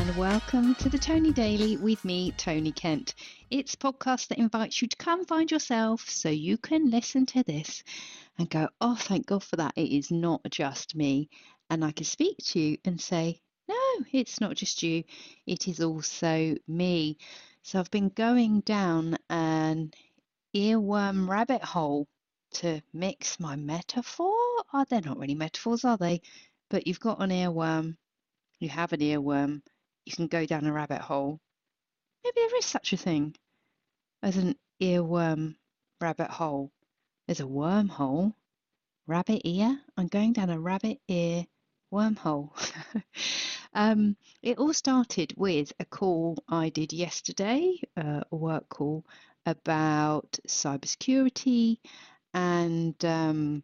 and welcome to the Tony Daily with me, Tony Kent. It's a podcast that invites you to come find yourself so you can listen to this and go, oh, thank God for that. It is not just me. And I can speak to you and say, no, it's not just you, it is also me. So I've been going down an earworm rabbit hole to mix my metaphor. Oh, they're not really metaphors, are they? But you've got an earworm, you have an earworm, you can go down a rabbit hole. Maybe there is such a thing as an earworm rabbit hole. There's a wormhole. Rabbit ear? I'm going down a rabbit ear wormhole. um, it all started with a call I did yesterday, uh, a work call about cybersecurity and um,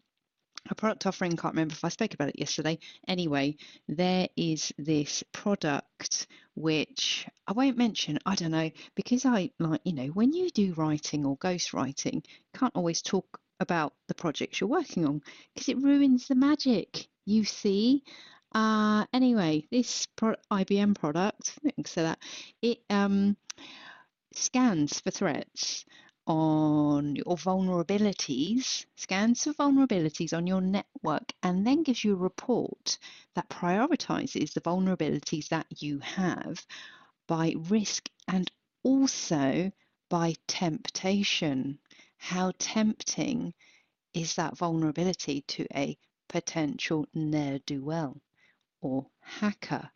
a product offering. Can't remember if I spoke about it yesterday. Anyway, there is this product which I won't mention. I don't know because I like you know when you do writing or ghostwriting, you can't always talk about the projects you're working on because it ruins the magic. You see. Uh, anyway, this pro- IBM product, so that it um, scans for threats on or vulnerabilities, scans for vulnerabilities on your network, and then gives you a report that prioritizes the vulnerabilities that you have by risk and also by temptation. How tempting is that vulnerability to a potential ne'er do well or hacker?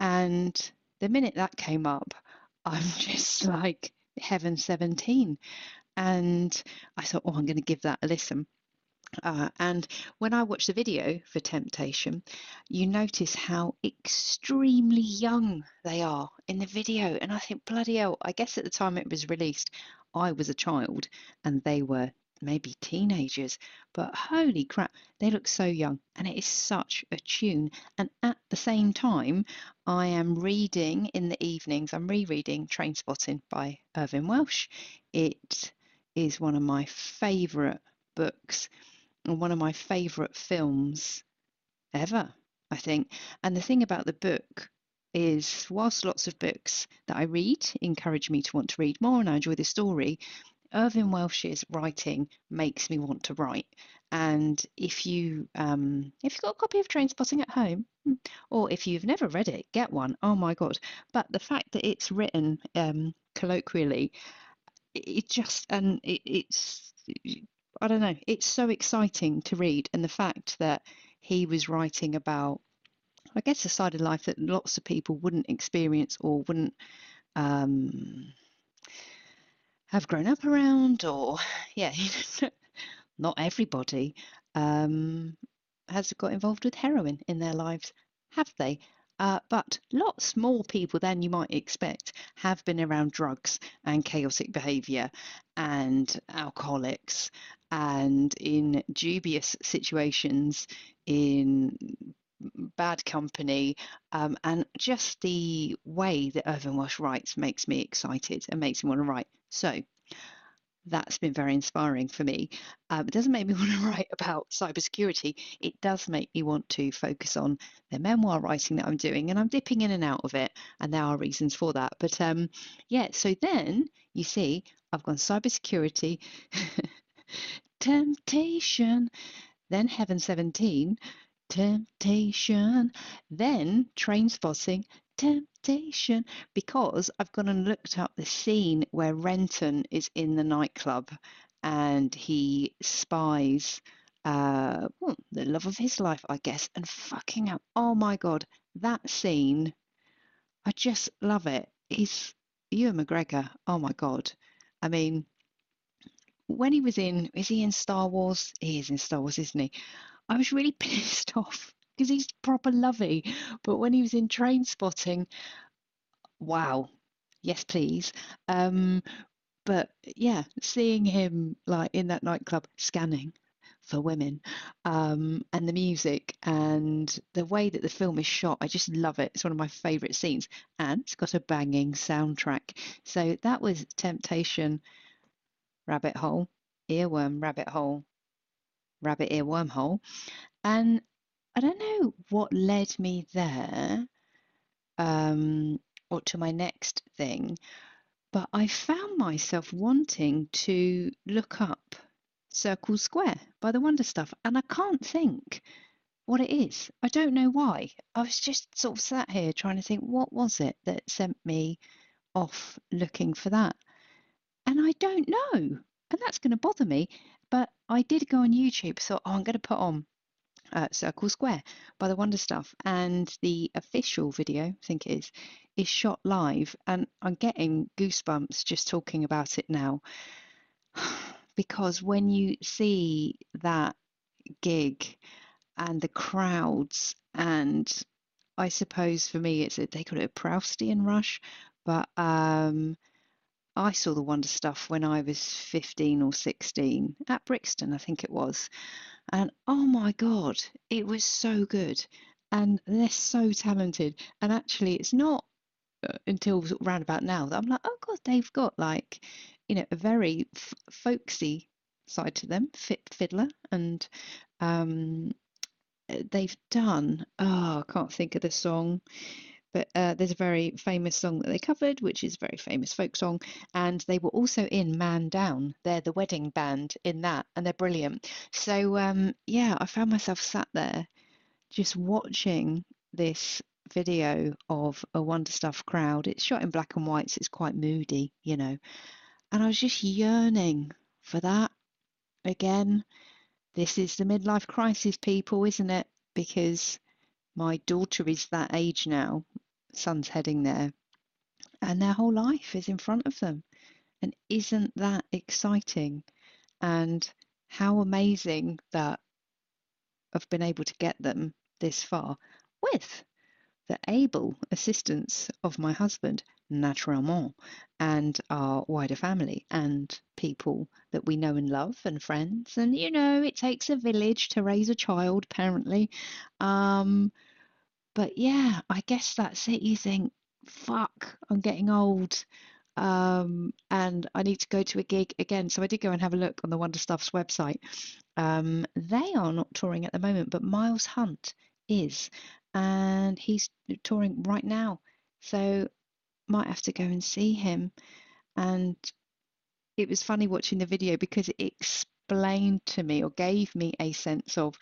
And the minute that came up, I'm just like, Heaven 17. And I thought, oh, I'm going to give that a listen. Uh, and when I watch the video for Temptation, you notice how extremely young they are in the video. And I think, bloody hell, I guess at the time it was released, I was a child and they were maybe teenagers, but holy crap, they look so young and it is such a tune. And at the same time, I am reading in the evenings, I'm rereading Trainspotting by Irvine Welsh. It is one of my favourite books and one of my favourite films ever, I think. And the thing about the book is, whilst lots of books that I read encourage me to want to read more and I enjoy the story, Irvine Welsh's writing makes me want to write. And if you um, if you've got a copy of Trainspotting at home, hmm, or if you've never read it, get one. Oh my god! But the fact that it's written um, colloquially, it just and it, it's I don't know. It's so exciting to read, and the fact that he was writing about, I guess, a side of life that lots of people wouldn't experience or wouldn't. Um, have grown up around, or yeah, not everybody um, has got involved with heroin in their lives, have they? Uh, but lots more people than you might expect have been around drugs and chaotic behaviour and alcoholics and in dubious situations in bad company um, and just the way that Irvine Welsh writes makes me excited and makes me want to write so that's been very inspiring for me. Um, it doesn't make me want to write about cybersecurity. It does make me want to focus on the memoir writing that I'm doing, and I'm dipping in and out of it, and there are reasons for that. But um, yeah, so then you see, I've gone cybersecurity, temptation, then Heaven 17, temptation, then Trainspotting, temptation because I've gone and looked up the scene where Renton is in the nightclub and he spies uh, well, the love of his life, I guess, and fucking. Oh my god, that scene, I just love it. He's Ewan McGregor. Oh my god, I mean, when he was in, is he in Star Wars? He is in Star Wars, isn't he? I was really pissed off because he's proper lovey. But when he was in Trainspotting, wow, yes, please. Um, but yeah, seeing him like in that nightclub scanning for women um, and the music and the way that the film is shot, I just love it. It's one of my favourite scenes, and it's got a banging soundtrack. So that was Temptation, Rabbit Hole, Earworm, Rabbit Hole, Rabbit Ear Wormhole, and I don't know what led me there, um, or to my next thing. But I found myself wanting to look up Circle Square by the Wonder Stuff, and I can't think what it is. I don't know why. I was just sort of sat here trying to think what was it that sent me off looking for that. And I don't know. And that's going to bother me. I did go on YouTube, so oh, I'm going to put on uh, Circle Square by the Wonder Stuff, and the official video, I think it is, is shot live, and I'm getting goosebumps just talking about it now, because when you see that gig and the crowds, and I suppose for me it's a, they call it a Proustian rush, but um, I saw the Wonder Stuff when I was 15 or 16 at Brixton, I think it was. And oh my God, it was so good. And they're so talented. And actually, it's not uh, until round about now that I'm like, oh God, they've got like, you know, a very f- folksy side to them, fit fiddler. And um, they've done, oh, I can't think of the song but uh, there's a very famous song that they covered, which is a very famous folk song, and they were also in Man Down. They're the wedding band in that, and they're brilliant. So um, yeah, I found myself sat there just watching this video of a Wonder Stuff crowd. It's shot in black and white, so it's quite moody, you know, and I was just yearning for that again. This is the midlife crisis, people, isn't it? Because my daughter is that age now, son's heading there, and their whole life is in front of them. And isn't that exciting? And how amazing that I've been able to get them this far with the able assistance of my husband, naturellement, and our wider family and people that we know and love and friends. And you know, it takes a village to raise a child, apparently. Um, but yeah, I guess that's it. You think, fuck, I'm getting old. Um, and I need to go to a gig again. So I did go and have a look on the Wonder Stuff's website. Um, they are not touring at the moment, but Miles Hunt is, and he's touring right now. So might have to go and see him. And it was funny watching the video because it explained to me or gave me a sense of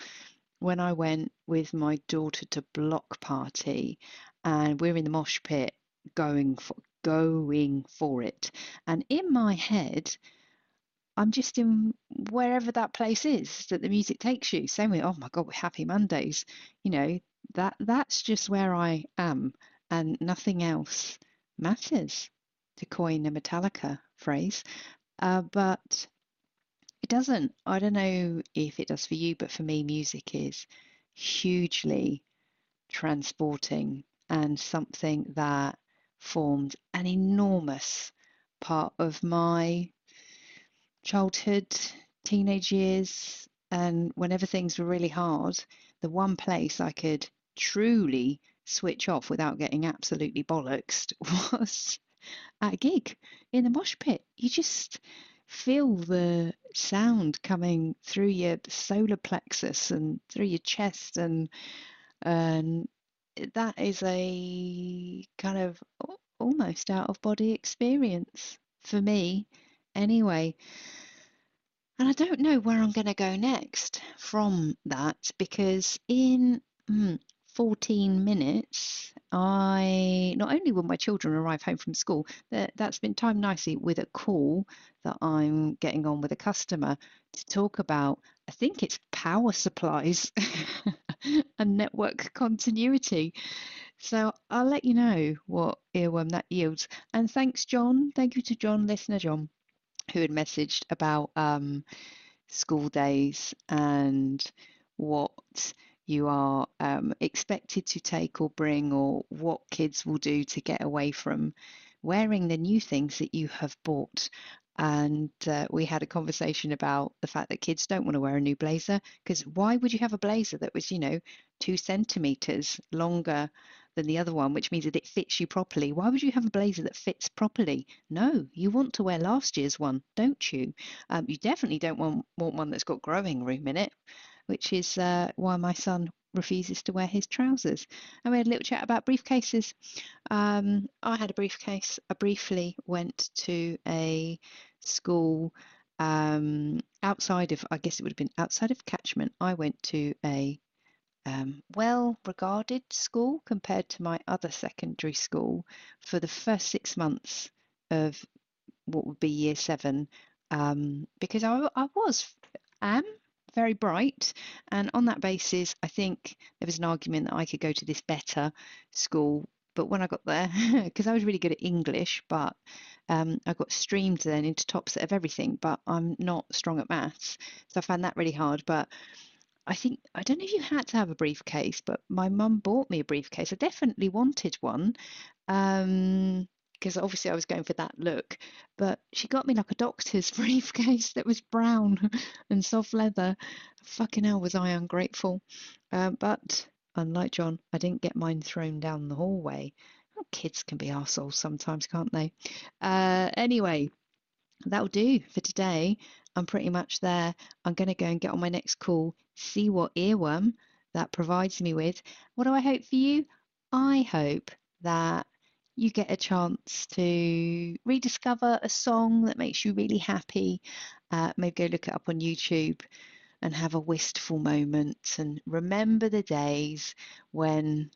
when I went with my daughter to Bloc Party and we're in the mosh pit going for going for it. And in my head I'm just in wherever that place is that the music takes you. Same way oh my god we're happy Mondays. You know that that's just where I am and nothing else matters to coin a Metallica phrase. Uh, but doesn't. I don't know if it does for you, but for me, music is hugely transporting and something that formed an enormous part of my childhood, teenage years, and whenever things were really hard, the one place I could truly switch off without getting absolutely bollocksed was at a gig in the mosh pit. You just feel the sound coming through your solar plexus and through your chest and and that is a kind of almost out of body experience for me anyway. And I don't know where I'm going to go next from that because in mm, 14 minutes, I not only will my children arrive home from school, that, that's been timed nicely with a call that I'm getting on with a customer to talk about, I think it's power supplies and network continuity. So I'll let you know what earworm that yields. And thanks, John. Thank you to John, listener John, who had messaged about um, school days and what you are um, expected to take or bring, or what kids will do to get away from wearing the new things that you have bought. And uh, we had a conversation about the fact that kids don't want to wear a new blazer because why would you have a blazer that was, you know, two centimeters longer than the other one, which means that it fits you properly. Why would you have a blazer that fits properly? No, you want to wear last year's one, don't you? Um, you definitely don't want, want one that's got growing room in it which is uh, why my son refuses to wear his trousers. And we had a little chat about briefcases. Um, I had a briefcase. I briefly went to a school um, outside of, I guess it would have been outside of catchment. I went to a um, well regarded school compared to my other secondary school for the first six months of what would be year seven um, because I, I was am very bright and on that basis I think there was an argument that I could go to this better school but when I got there because I was really good at English but um, I got streamed then into top set of everything but I'm not strong at maths so I found that really hard but I think I don't know if you had to have a briefcase, but my mum bought me a briefcase. I definitely wanted one. Um, because obviously I was going for that look, but she got me like a doctor's briefcase that was brown and soft leather. Fucking hell, was I ungrateful. Uh, but unlike John, I didn't get mine thrown down the hallway. Kids can be assholes sometimes, can't they? Uh, anyway, that'll do for today. I'm pretty much there. I'm going to go and get on my next call, see what earworm that provides me with. What do I hope for you? I hope that you get a chance to rediscover a song that makes you really happy. Uh, maybe go look it up on YouTube and have a wistful moment and remember the days when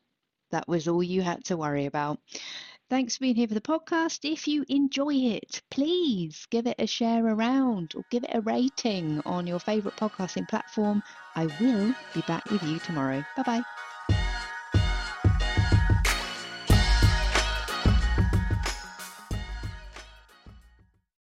that was all you had to worry about. Thanks for being here for the podcast. If you enjoy it, please give it a share around or give it a rating on your favourite podcasting platform. I will be back with you tomorrow. Bye bye.